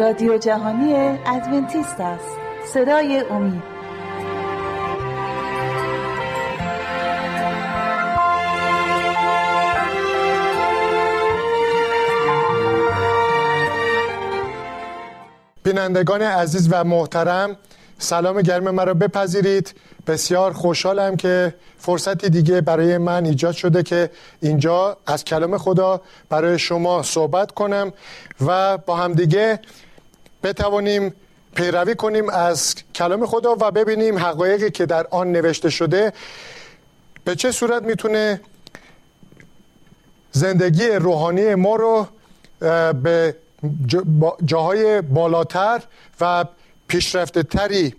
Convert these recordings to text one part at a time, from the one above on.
رادیو جهانی ادونتیست است. صدای امید. بینندگان عزیز و محترم سلام گرم مرا بپذیرید. بسیار خوشحالم که فرصتی دیگه برای من ایجاد شده که اینجا از کلام خدا برای شما صحبت کنم و با همدیگه بتوانیم پیروی کنیم از کلام خدا و ببینیم حقایقی که در آن نوشته شده به چه صورت می‌تونه زندگی روحانی ما رو به جاهای بالاتر و پیشرفته تری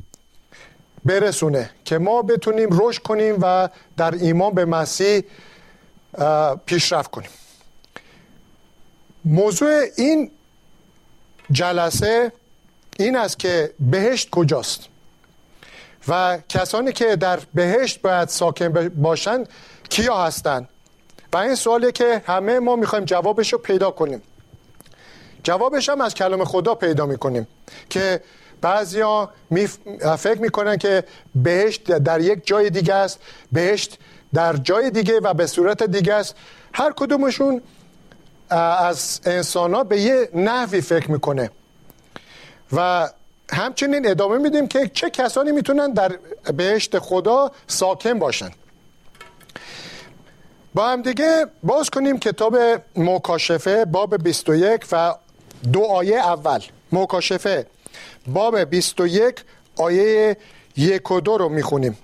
برسونه که ما بتونیم رشد کنیم و در ایمان به مسیح پیشرفت کنیم. موضوع این جلسه این است که بهشت کجاست؟ و کسانی که در بهشت باید ساکن باشند کیا هستند؟ و این سوالی که همه ما می‌خوایم جوابش رو پیدا کنیم. جوابش هم از کلام خدا پیدا می‌کنیم که بعضیا می فکر می‌کنن که بهشت در یک جای دیگه است بهشت در جای دیگه و به صورت دیگه است. هر کدومشون از انسان ها به یه نحوی فکر می‌کنه. و همچنین ادامه میدیم که چه کسانی می‌تونن در بهشت خدا ساکن باشن. با هم دیگه باز کنیم کتاب مکاشفه باب 21 و دو آیه اول. مکاشفه باب 21 آیه یک و دو رو می‌خونیم.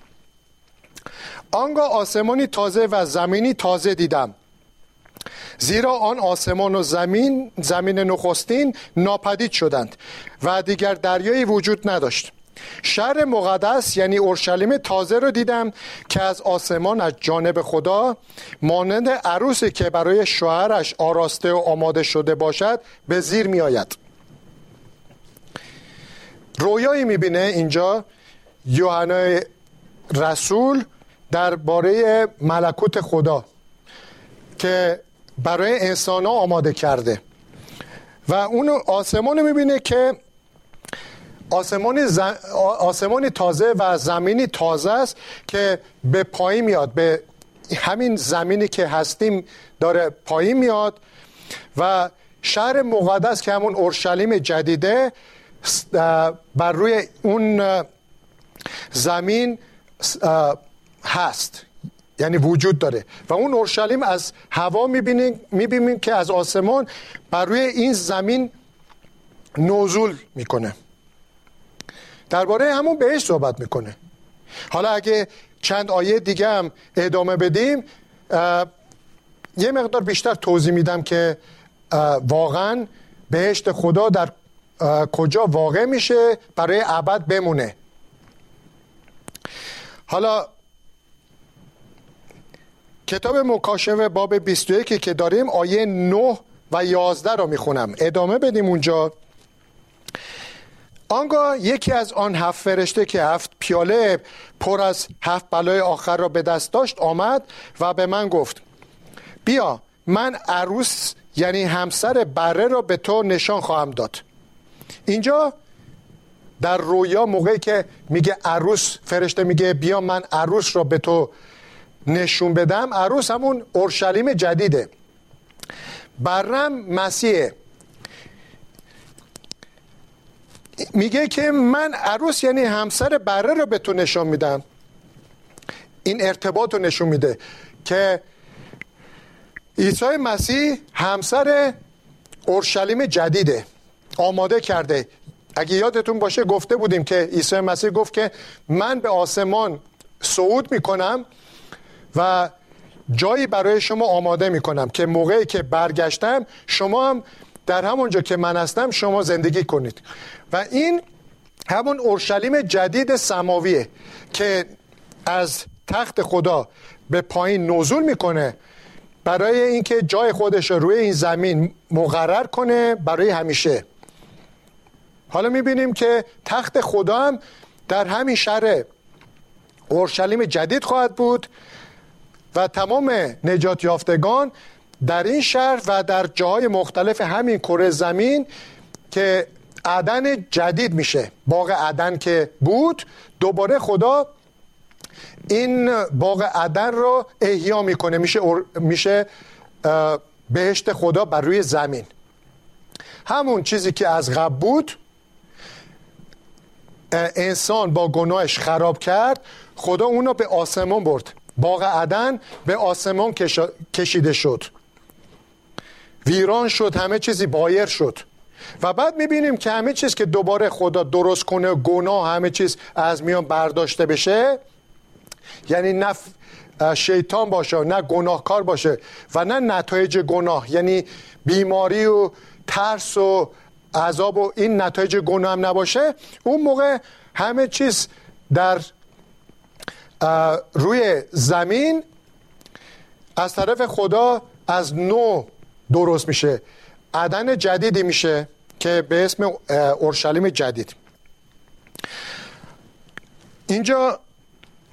آنگاه آسمانی تازه و زمینی تازه دیدم. زیرا آن آسمان و زمین زمین نخستین ناپدید شدند و دیگر دریایی وجود نداشت. شهر مقدس یعنی اورشلیم تازه رو دیدم که از آسمان از جانب خدا مانند عروسی که برای شوهرش آراسته و آماده شده باشد به زیر می آید رویایی می‌بینه اینجا یوحنا رسول درباره ملکوت خدا که برای انسان ها آماده کرده. و اون آسمان می‌بینه که آسمانی, ز... آسمانی تازه و زمینی تازه است که به پایین میاد. به همین زمینی که هستیم داره پایین میاد و شهر مقدس که همون اورشلیم جدیده بر روی اون زمین هست. یعنی وجود داره. و اون اورشلیم از هوا می‌بینیم می‌بینیم که از آسمان بر روی این زمین نزول می‌کنه. درباره همون بهش صحبت می‌کنه. حالا اگه چند آیه دیگه هم ادامه بدیم یه مقدار بیشتر توضیح میدم که واقعا بهشت خدا در کجا واقع میشه برای ابد بمونه. حالا کتاب مکاشفه باب 21 که داریم آیه 9 و 11 رو می‌خونم. ادامه بدیم اونجا. آنگاه یکی از آن هفت فرشته که هفت پیاله پر از هفت بلای آخر را به دست داشت آمد و به من گفت بیا من عروس یعنی همسر بره را به تو نشان خواهم داد. اینجا در رویا موقعی که میگه عروس فرشته میگه بیا من عروس را به تو نشون بدم عروس همون اورشلیم جدیده. برم مسیحه. میگه که من عروس یعنی همسر بره رو به تو نشون میدم. این ارتباط رو نشون میده که عیسی مسیح همسر اورشلیم جدیده. آماده کرده. اگه یادتون باشه گفته بودیم که عیسی مسیح گفت که من به آسمان صعود می‌کنم و جایی برای شما آماده می‌کنم که موقعی که برگشتم شما هم در همونجا که من هستم شما زندگی کنید. و این همون اورشلیم جدید سماویه که از تخت خدا به پایین نزول می‌کنه برای اینکه جای خودش رو روی این زمین مقرر کنه برای همیشه. حالا می‌بینیم که تخت خدا هم در همین شهر اورشلیم جدید خواهد بود. و تمام نجات یافتگان در این شهر و در جاهای مختلف همین کره زمین که عدن جدید میشه باغ عدن که بود دوباره خدا این باغ عدن رو احیا می‌کنه میشه, میشه بهشت خدا بر روی زمین. همون چیزی که از قبل بود انسان با گناهش خراب کرد خدا اونو به آسمان برد. باغ عدن به آسمان کشیده شد. ویران شد همه چیزی بایر شد. و بعد می‌بینیم که همه چیز که دوباره خدا درست کنه گناه همه چیز از میان برداشته بشه یعنی نه شیطان باشه نه گناهکار باشه و نه نتایج گناه. یعنی بیماری و ترس و عذاب و این نتایج گناه هم نباشه. اون موقع همه چیز در روی زمین از طرف خدا از نو درست میشه. عدن جدیدی میشه که به اسم اورشلیم جدید. اینجا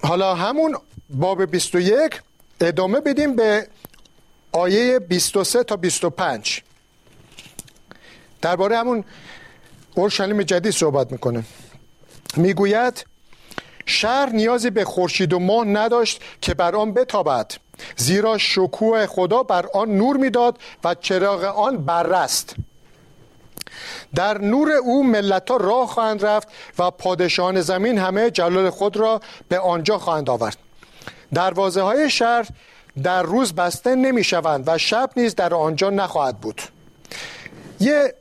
حالا همون باب 21 ادامه بدیم به آیه 23 تا 25 درباره همون اورشلیم جدید صحبت می‌کنه. می‌گوید شهر نیازی به خورشید و ماه نداشت که بر آن بتابد. زیرا شکوه خدا بر آن نور می‌داد و چراغ آن برست در نور او ملت ها راه خواهند رفت و پادشاهان زمین همه جلال خود را به آنجا خواهند آورد. دروازه های شهر در روز بسته نمی شوند و شب نیز در آنجا نخواهد بود. یه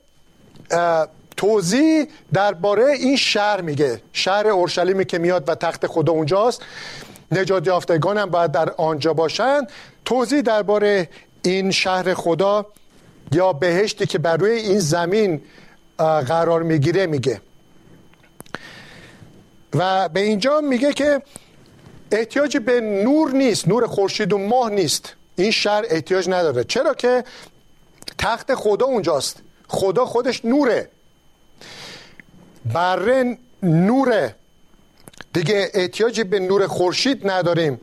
توضیح درباره این شهر میگه. شهر اورشلیمی که میاد و تخت خدا اونجاست. نجات یافتگان هم باید در آنجا باشند. توضیح درباره این شهر خدا یا بهشتی که بر روی این زمین قرار می‌گیره میگه. و به اینجا میگه که احتیاجی به نور نیست نور خورشید و ماه نیست. این شهر احتیاج نداره. چرا که تخت خدا اونجاست. خدا خودش نوره. بره نوره. دیگه احتیاجی به نور خورشید نداریم.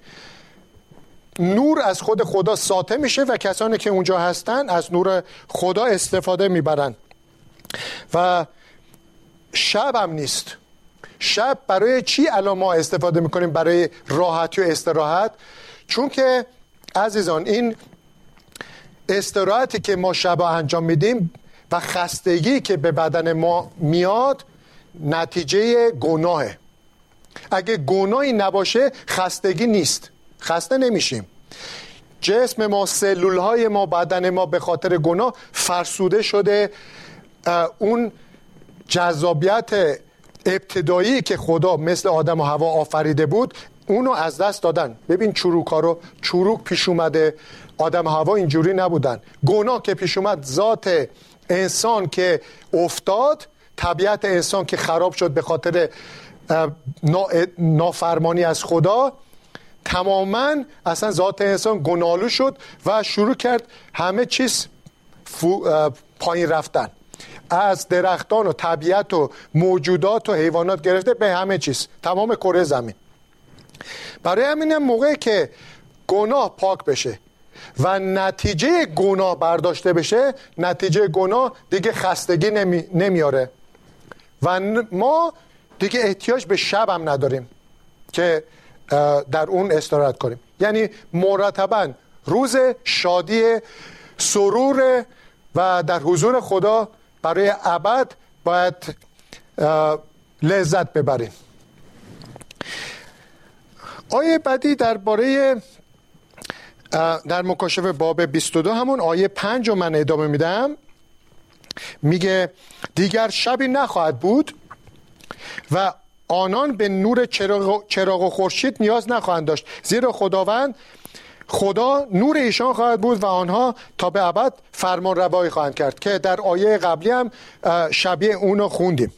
نور از خود خدا ساطع میشه و کسانی که اونجا هستن از نور خدا استفاده می‌برن. و شب هم نیست. شب برای چی الان ما استفاده می‌کنیم؟ برای راحتی و استراحت. چون که عزیزان این استراحتی که ما شب انجام میدیم و خستگی که به بدن ما میاد نتیجه گناهه. اگه گناهی نباشه خستگی نیست. خسته نمیشیم. جسم ما سلول های ما بدن ما به خاطر گناه فرسوده شده. اون جذابیت ابتدایی که خدا مثل آدم و هوا آفریده بود اونو از دست دادن. ببین چروک ها رو چروک پیش اومده. آدم و هوا اینجوری نبودن. گناه که پیش اومد ذات انسان که افتاد طبیعت انسان که خراب شد به خاطر نافرمانی از خدا تماما اصلا ذات انسان گنالو شد و شروع کرد همه چیز پایین رفتن. از درختان و طبیعت و موجودات و حیوانات گرفته به همه چیز. تمام کره زمین. برای همین موقعی که گناه پاک بشه و نتیجه گناه برداشته بشه نتیجه گناه دیگه خستگی نمی، نمیاره. و ما دیگه احتیاج به شب هم نداریم که در اون استراحت کنیم. یعنی مرتبا روز شادی سرور و در حضور خدا برای ابد باید لذت ببریم. آیه بعدی درباره در مکاشفه باب 22 همون آیه 5 رو من ادامه میدم. میگه دیگر شبی نخواهد بود و آنان به نور چراغ و خورشید نیاز نخواهند داشت. زیرا خداوند خدا نور ایشان خواهد بود و آنها تا به ابد فرمان روایی خواهند کرد که در آیه قبلی هم شبیه اونو خوندیم.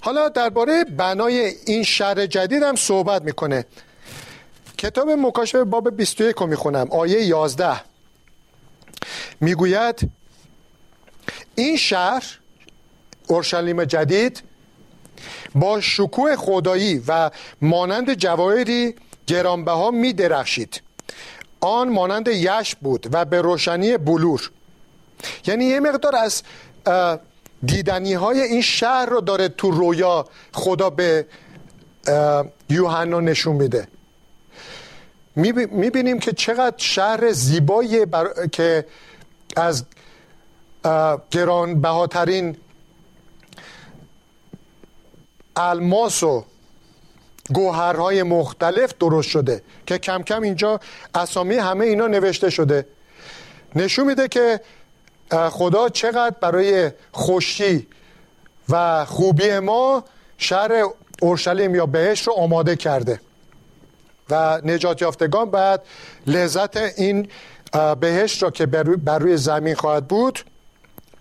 حالا درباره بنای این شهر جدید هم صحبت می‌کنه. کتاب مکاشفه باب 21 رو می‌خونم آیه 11 می‌گوید این شهر اورشلیم جدید با شکوه خدایی و مانند جواهری گرانبها می درخشید آن مانند یش بود و به روشنی بلور. یعنی یه مقدار از دیدنی های این شهر رو داره تو رویا خدا به یوحنا نشون میده. می‌بینیم که چقدر شهر زیبایی که از گران بهاترین الماس و گوهرهای مختلف درست شده که کم کم اینجا اسامی همه اینا نوشته شده. نشون میده که خدا چقدر برای خوشی و خوبی ما شهر اورشلیم یا بهش رو آماده کرده. و نجات یافتگان بعد لذت این بهشت را که بر روی زمین خواهد بود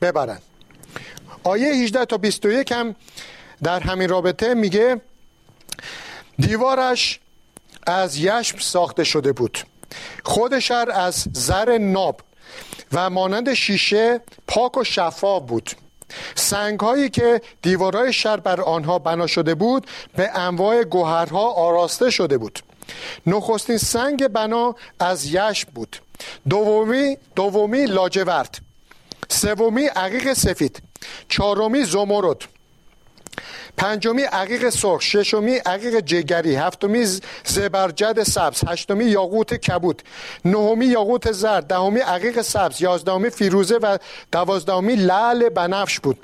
ببرند آیه 18 تا 21 هم در همین رابطه میگه دیوارش از یشم ساخته شده بود. خود شهر از زر ناب و مانند شیشه پاک و شفاف بود. سنگ هایی که دیوارهای شهر بر آنها بنا شده بود به انواع گوهرها آراسته شده بود. نخستین سنگ بنا از یش بود. دومی دومی لاجورد. سومی عقیق سفید. چهارمی زمرد. پنجمی عقیق سرخ. ششمی عقیق جگری. هفتمی زبرجد سبز. هشتمی یاقوت کبود. نهمی یاقوت زرد. دهمی عقیق سبز. یازدهمی فیروزه و دوازدهمی لعل بنفش بود.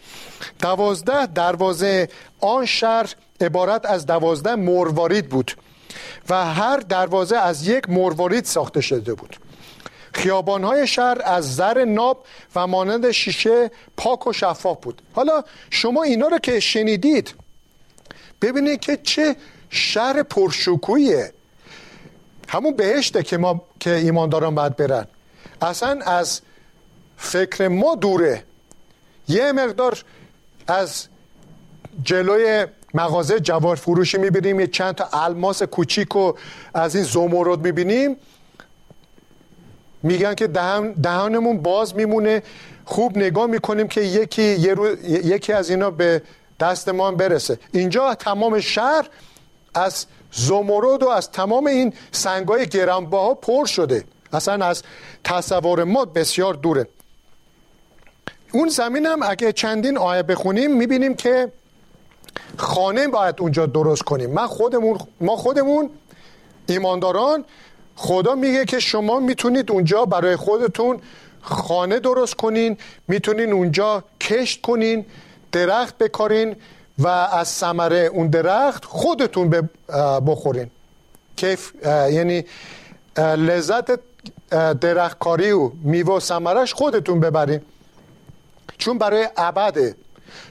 دوازده دروازه آن شهر عبارت از دوازده مروارید بود و هر دروازه از یک مروارید ساخته شده بود. خیابانهای شهر از زر ناب و مانند شیشه پاک و شفاف بود. حالا شما اینا رو که شنیدید ببینید که چه شهر پرشکویه همون بهشته که ما که ایمانداران باید برن. اصلا از فکر ما دوره. یه مقدار از جلوی مغازه جوار فروشی می‌بینیم یه چند تا الماس کوچیک و از این زمرد می‌بینیم. میگن که دهن دهانمون باز میمونه. خوب نگاه می‌کنیم که یکی یکی از اینا به دست ما برسه. اینجا تمام شهر از زمرد و از تمام این سنگای گرانبها پر شده. اصلا از تصور ما بسیار دوره. اون زمین هم اگه چندین آیه بخونیم می‌بینیم که خانه باید اونجا درست کنیم. ما خودمون ما خودمون ایمانداران خدا میگه که شما می‌تونید اونجا برای خودتون خانه درست کنین می‌تونین اونجا کشت کنین درخت بکارین و از ثمره اون درخت خودتون بخورین. کیف یعنی لذت درختکاری و میوه و ثمرش خودتون ببرین. چون برای ابده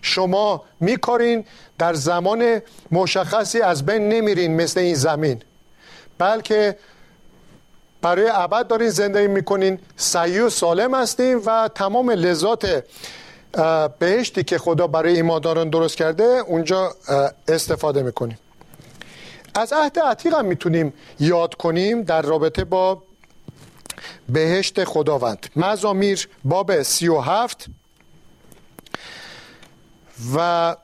شما میکارین در زمان مشخصی از بین نمیرین مثل این زمین. بلکه برای ابد دارین زندگی می‌کنین. سعی و سالم هستین و تمام لذات بهشتی که خدا برای ایمانداران درست کرده اونجا استفاده می‌کنیم. از عهد عتیق هم می‌تونیم یاد کنیم در رابطه با بهشت خداوند. مزامیر باب سی و هفت. و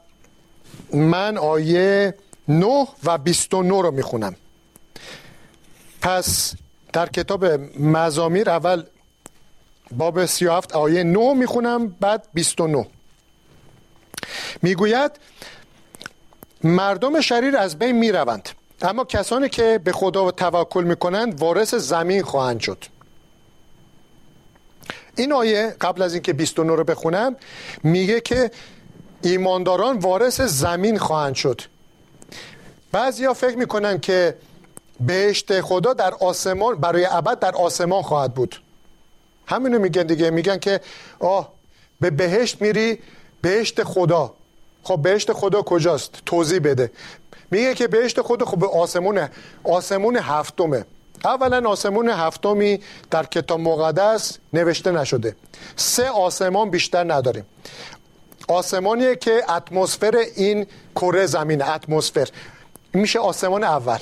من آیه 9 و 29 رو می‌خونم. پس در کتاب مزامیر اول باب 37 آیه 9 می‌خونم بعد 29 می‌گوید مردم شریر از بین می‌روند اما کسانی که به خدا توکل می‌کنند وارث زمین خواهند شد. این آیه قبل از اینکه 29 رو بخونم میگه که ایمانداران وارث زمین خواهند شد. ها فکر می‌کنن که بهشت خدا در آسمان برای ابد در آسمان خواهد بود. همینو میگن دیگه. میگن که آه به بهشت میری بهشت خدا. خب بهشت خدا کجاست؟ توضیح بده. میگه که بهشت خدا خب به آسمون آسمون هفتمه. اولا آسمون هفتمی در کتاب مقدس نوشته نشده. سه آسمان بیشتر نداریم. آسمانیه که اتمسفر این کره زمین اتمسفر. میشه آسمان اول.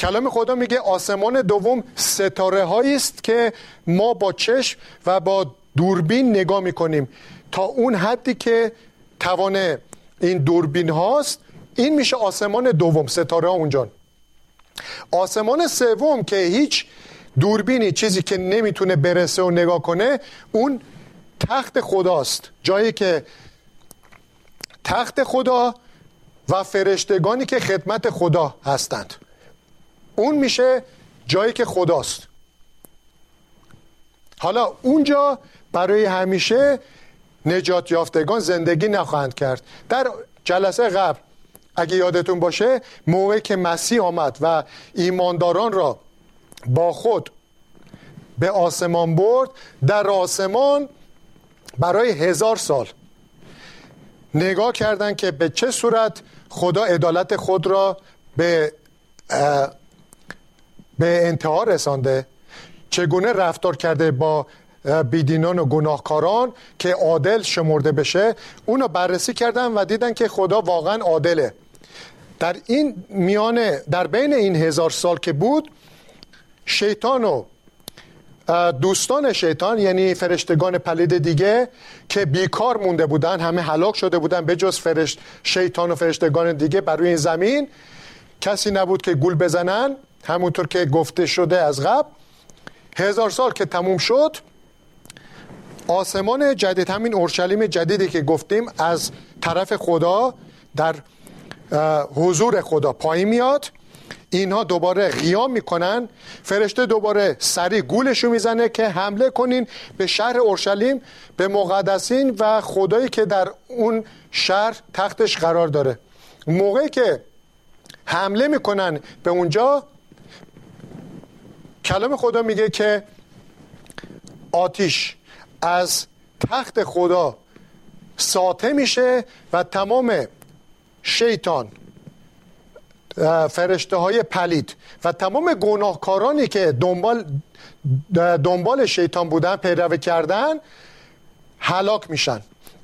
کلام خدا میگه آسمان دوم ستاره هایی است که ما با چشم و با دوربین نگاه می‌کنیم. تا اون حدی که توان این دوربین هاست این میشه آسمان دوم ستاره ها اونجا. آسمان سوم که هیچ دوربینی چیزی که نمی‌تونه برسه و نگاه کنه اون تخت خداست. جایی که تخت خدا و فرشتگانی که خدمت خدا هستند. اون میشه جایی که خداست. حالا اونجا برای همیشه نجات یافتگان زندگی نخواهند کرد. در جلسه قبل اگه یادتون باشه موقعی که مسیح آمد و ایمانداران را با خود به آسمان برد در آسمان برای هزار سال نگاه کردند که به چه صورت خدا عدالت خود را به به انتها رسانده. چگونه رفتار کرده با بیدینان و گناهکاران که عادل شمرده بشه؟ اونو بررسی کردن و دیدن که خدا واقعا عادله. در این میانه در بین این هزار سال که بود شیطان و دوستان شیطان یعنی فرشتگان پلید دیگه که بیکار مونده بودن همه هلاک شده بودن به جز فرشت شیطان و فرشتگان دیگه بر روی این زمین کسی نبود که گول بزنن. همونطور که گفته شده از قبل هزار سال که تموم شد آسمان جدید همین اورشلیم جدیدی که گفتیم از طرف خدا در حضور خدا پایین میاد. اینها دوباره قیام می‌کنن. فرشته دوباره سری گولشو می‌زنه که حمله کنین به شهر اورشلیم به مقدسین و خدایی که در اون شهر تختش قرار داره. موقعی که حمله می‌کنن به اونجا کلام خدا میگه که آتیش از تخت خدا ساطع میشه و تمام شیطان فرشته های پلید و تمام گناهکارانی که دنبال دنبال شیطان بودن پیروی کردن هلاک میشن.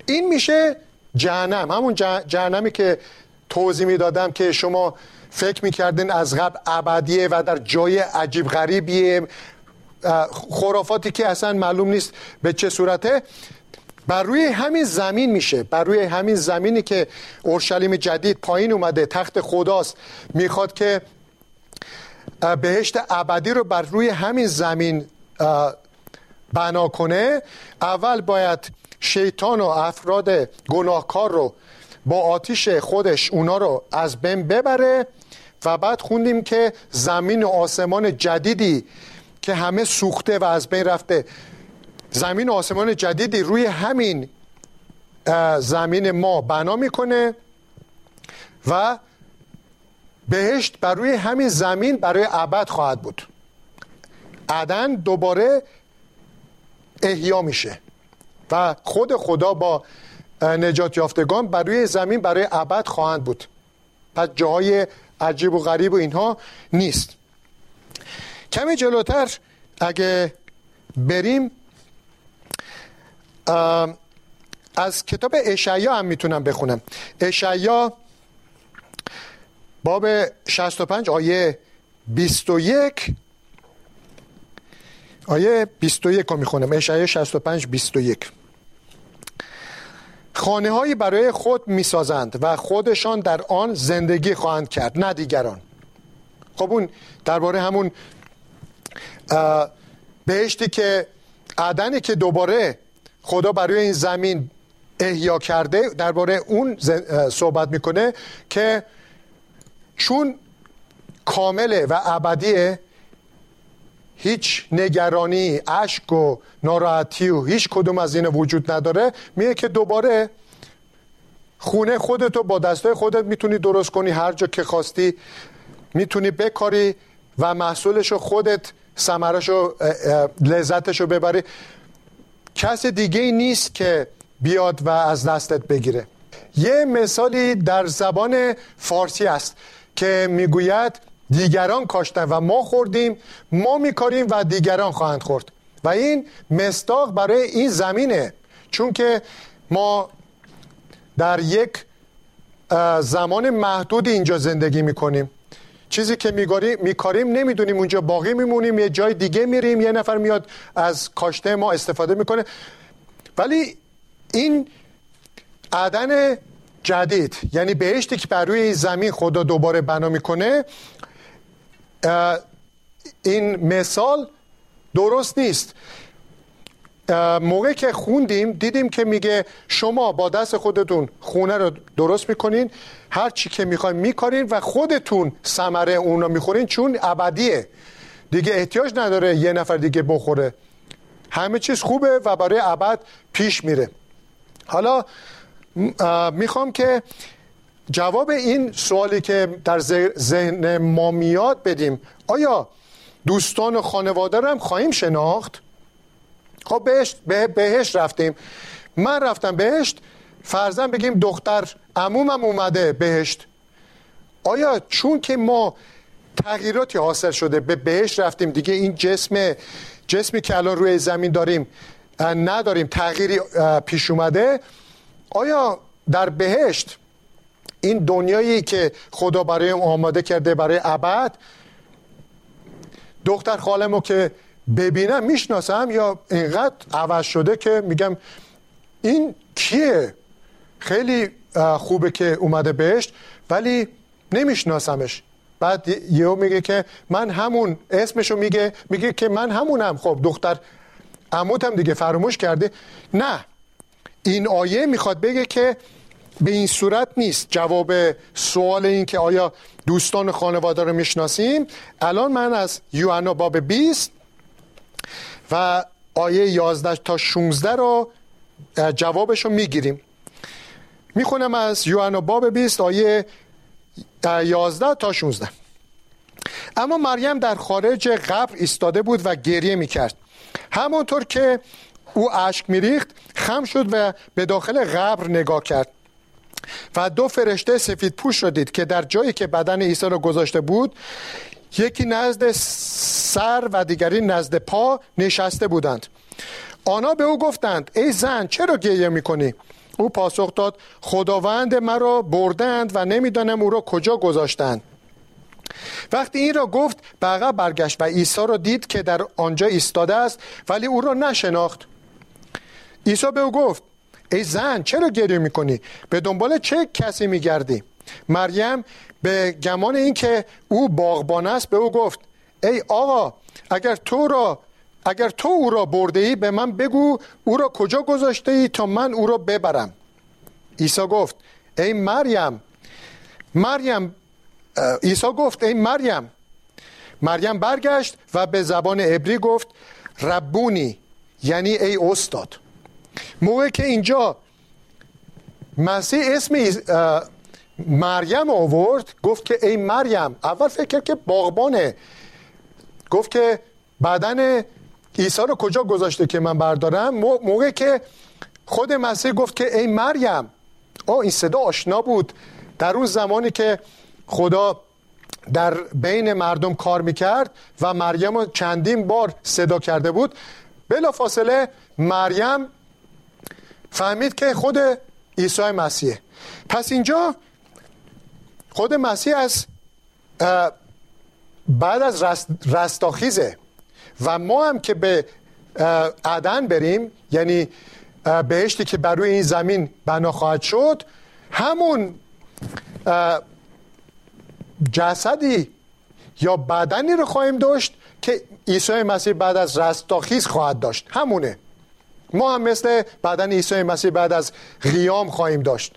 این میشه جهنم. همون جهنمی که توضیح می‌دادم که شما فکر می‌کردین از قبل ابدیه و در جای عجیب غریبیه. خرافاتی که اصلا معلوم نیست به چه صورته. بر روی همین زمین میشه. بر روی همین زمینی که اورشلیم جدید پایین اومده تخت خداست می‌خواد که بهشت ابدی رو بر روی همین زمین بنا کنه. اول باید شیطان و افراد گناهکار رو با آتیش خودش اونا رو از بین ببره و بعد خوندیم که زمین و آسمان جدیدی که همه سوخته و از بین رفته. زمین و آسمان جدیدی روی همین زمین ما بنا می‌کنه و بهشت بر روی همین زمین برای ابد خواهد بود. عدن دوباره احیا میشه و خود خدا با نجات یافتگان بر روی زمین برای ابد خواهند بود. پس جاهای عجیب و غریب و اینها نیست. کمی جلوتر اگه بریم از کتاب اشعیا هم می‌تونم بخونم. اشعیا باب 65 آیه 21 آیه 21 رو می‌خونم. اشعیا 65 21 خانه هایی برای خود می‌سازند و خودشان در آن زندگی خواهند کرد نه دیگران. خب اون درباره همون بهشتی که عدنی که دوباره خدا برای این زمین احیا کرده درباره اون صحبت می‌کنه که چون کامله و ابدیه هیچ نگرانی اشک و ناراحتی و هیچ کدوم از این وجود نداره. میگه که دوباره خونه خودتو با دستای خودت می‌تونی درست کنی. هر جا که خواستی می‌تونی بکاری و محصولشو خودت سمرشو لذتشو ببری. کس دیگه ای نیست که بیاد و از دستت بگیره. یه مثالی در زبان فارسی است که می‌گوید دیگران کاشتن و ما خوردیم ما میکاریم و دیگران خواهند خورد. و این مستاق برای این زمینه. چون که ما در یک زمان محدود اینجا زندگی می‌کنیم. چیزی که میکاریم نمی‌دونیم اونجا باقی میمونیم یه جای دیگه میریم یه نفر میاد از کاشته ما استفاده می‌کنه. ولی این عدن جدید یعنی بهشتی که بر روی این زمین خدا دوباره بنا می‌کنه این مثال درست نیست. موقع که خوندیم دیدیم که میگه شما با دست خودتون خونه رو درست می‌کنین هر چی که می‌خواین می‌کنین و خودتون ثمره اون رو می‌خورین چون ابدیه. دیگه احتیاج نداره یه نفر دیگه بخوره. همه چیز خوبه و برای ابد پیش میره. حالا می‌خوام که جواب این سوالی که در ذهن ما میاد بدیم. آیا دوستان و خانواده رو هم خواهیم شناخت؟ خب بهشت به بهشت رفتیم. من رفتم بهشت فرزن بگیم دختر عمومم اومده بهشت. آیا چون که ما تغییراتی حاصل شده به بهشت رفتیم دیگه این جسم جسمی که الان روی زمین داریم نداریم تغییری پیش اومده آیا در بهشت این دنیایی که خدا برای آماده کرده برای ابد دختر خالمو که ببینم می‌شناسم یا اینقدر عوض شده که میگم این کیه؟ خیلی خوبه که اومده بهشت ولی نمیشناسمش. بعد یهو میگه که من همون اسمشو میگه میگه که من همونم. خب دختر عموتم دیگه فراموش کرده. نه. این آیه می‌خواد بگه که به این صورت نیست. جواب سوال این که آیا دوستان خانواده رو می‌شناسیم؟ الان من از یوحنا باب 20 و آیه 11 تا 16 رو جوابش رو می‌گیریم. می‌خونم از یوحنا باب 20 آیه 11 تا 16 اما مریم در خارج قبر ایستاده بود و گریه می‌کرد. همانطور که او اشک میریخت خم شد و به داخل قبر نگاه کرد. و دو فرشته سفید پوش را دید که در جایی که بدن عیسی را گذاشته بود یکی نزد سر و دیگری نزد پا نشسته بودند. آنها به او گفتند ای زن چرا گریه می‌کنی؟ او پاسخ داد خداوند مرا بردند و نمی‌دانم او را کجا گذاشتند. وقتی این را گفت به برگشت و عیسی را دید که در آنجا ایستاده است ولی او را نشناخت. عیسی به او گفت ای زن چرا گریه می‌کنی؟ به دنبال چه کسی میگردی؟ مریم به گمان اینکه او باغبان است به او گفت ای آقا اگر تو را اگر تو او را برده ای به من بگو او را کجا گذاشته ای تا من او را ببرم. عیسی گفت ای مریم مریم عیسی گفت ای مریم. مریم برگشت و به زبان عبری گفت ربونی یعنی ای استاد. موقع که اینجا مسیح اسم مریم آورد گفت که ای مریم اول فکر که باغبانه. گفت که بدن عیسی رو کجا گذاشته که من بردارم؟ موقع که خود مسیح گفت که ای مریم. آه این صدا آشنا بود. در اون زمانی که خدا در بین مردم کار می‌کرد و مریم رو چندین بار صدا کرده بود. بلا فاصله مریم فهمید که خود عیسی مسیحه پس اینجا خود مسیح از بعد از رست رستاخیزه. و ما هم که به عدن بریم یعنی بهشتی که بر روی این زمین بنا خواهد شد همون جسدی یا بدنی رو خواهیم داشت که عیسی مسیح بعد از رستاخیز خواهد داشت. همونه. ما هم مثل بدن عیسی مسیح بعد از قیام خواهیم داشت.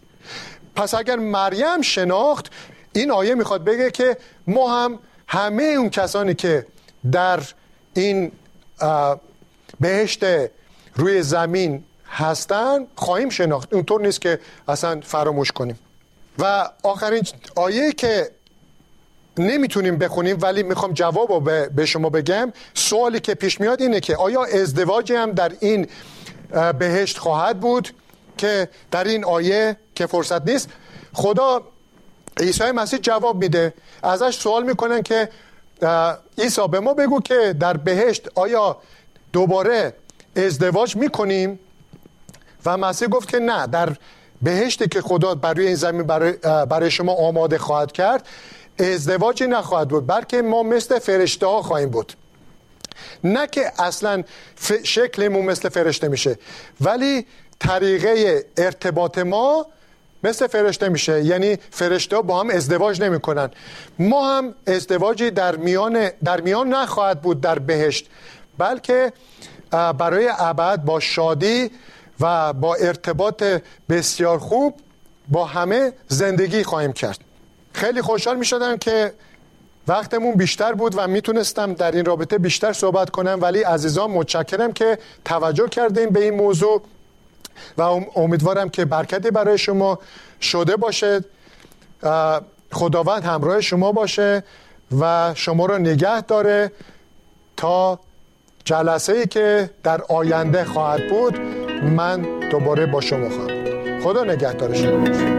پس اگر مریم شناخت این آیه می‌خواد بگه که ما هم همه اون کسانی که در این بهشت روی زمین هستن خواهیم شناخت. اونطور نیست که اصلا فراموش کنیم. و آخرین آیه که نمی‌تونیم بخونیم ولی می‌خوام جواب رو به شما بگم. سوالی که پیش میاد اینه که آیا ازدواجی هم در این بهشت خواهد بود که در این آیه که فرصت نیست؟ خدا عیسی مسیح جواب میده. ازش سوال می‌کنن که عیسی به ما بگو که در بهشت آیا دوباره ازدواج می‌کنیم؟ و مسیح گفت که نه در بهشتی که خدا برای این زمین برای, برای شما آماده خواهد کرد. ازدواجی نخواهد بود بلکه ما مثل فرشته ها خواهیم بود. نه که اصلا شکلمون مثل فرشته میشه ولی طریقه ارتباط ما مثل فرشته میشه. یعنی فرشته با هم ازدواج نمی‌کنن. ما هم ازدواجی در میان در میان نخواهد بود در بهشت بلکه برای ابد با شادی و با ارتباط بسیار خوب با همه زندگی خواهیم کرد. خیلی خوشحال می شدم که وقتمون بیشتر بود و می‌تونستم در این رابطه بیشتر صحبت کنم. ولی عزیزان متشکرم که توجه کردیم به این موضوع و امیدوارم که برکتی برای شما شده باشه. خداوند همراه شما باشه و شما را نگه داره تا جلسه ای که در آینده خواهد بود. من دوباره با شما خواهم. خدا نگهدار شما